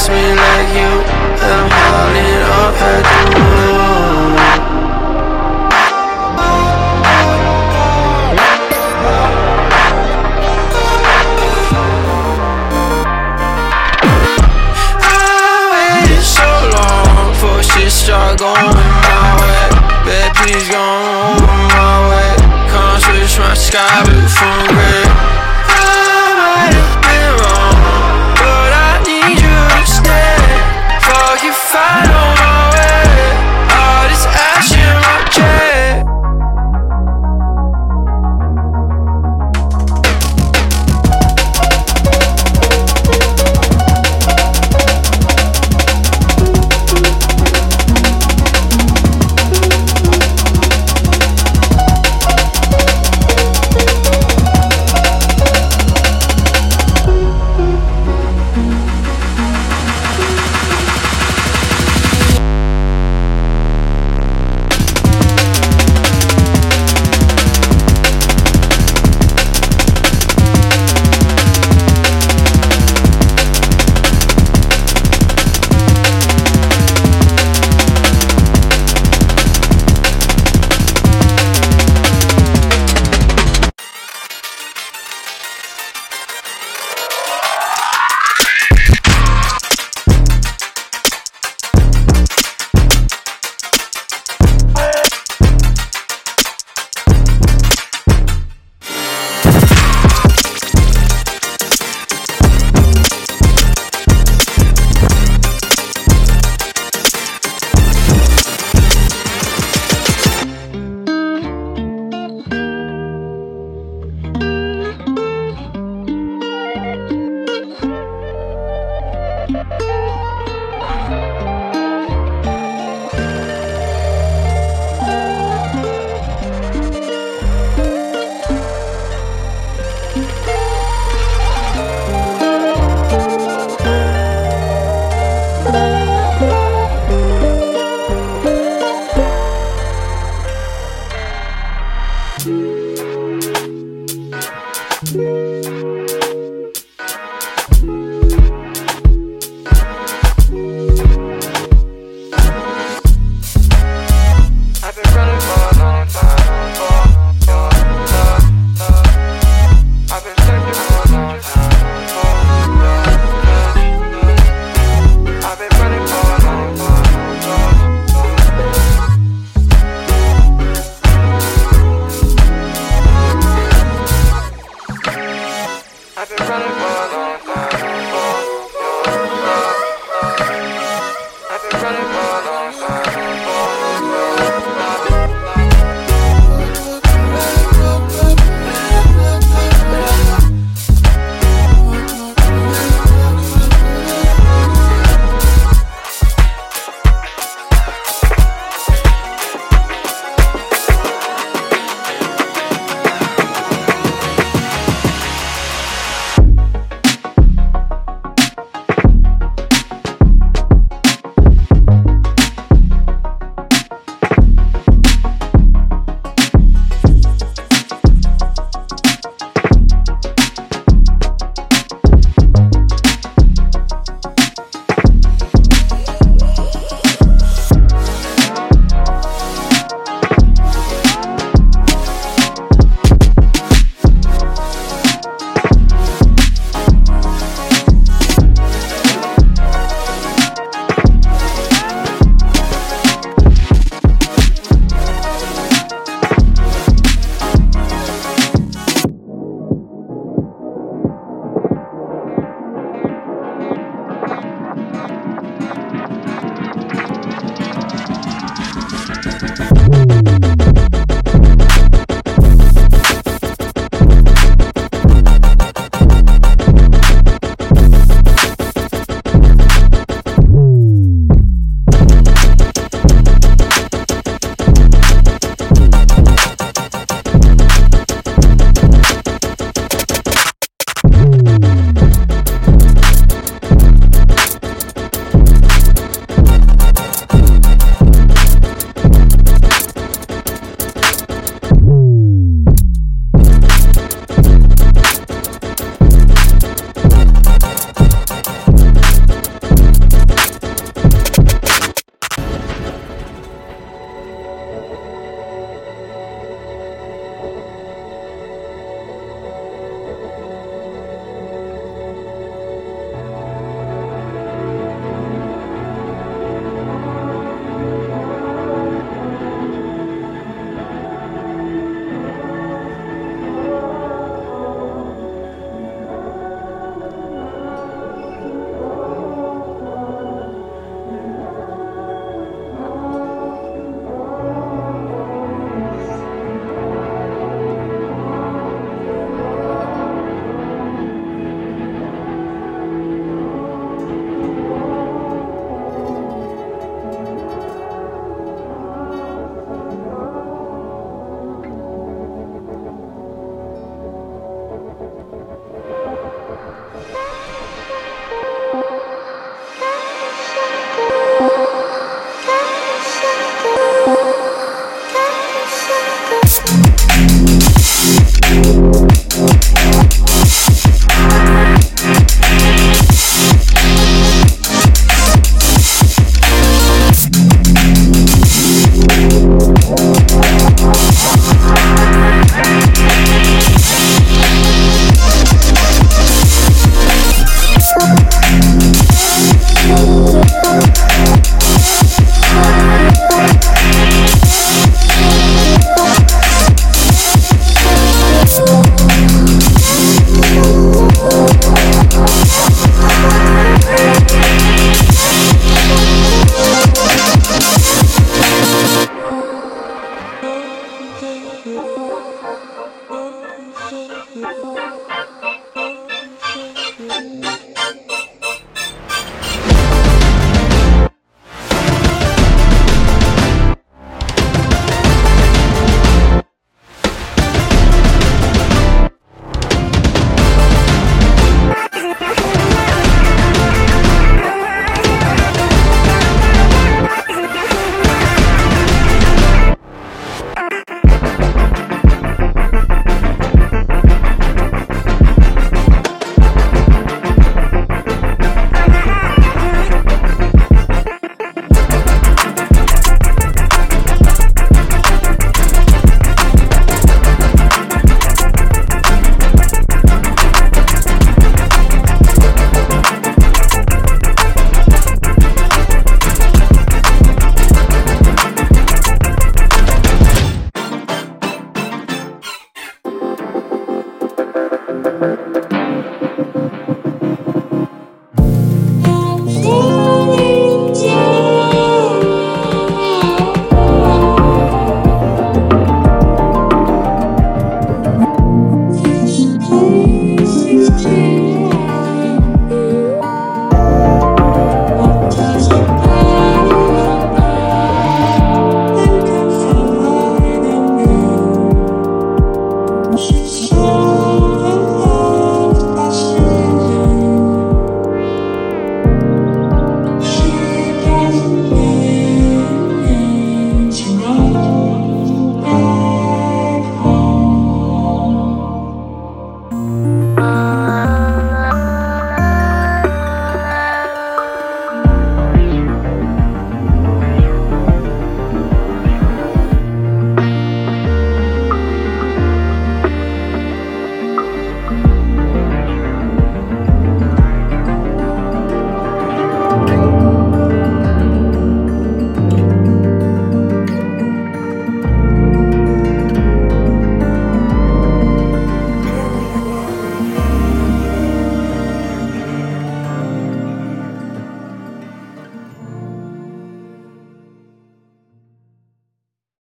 kiss me like you I'm howling up at the moon Start going my way, babe. Please go my way. Can't switch my sky blue from gray.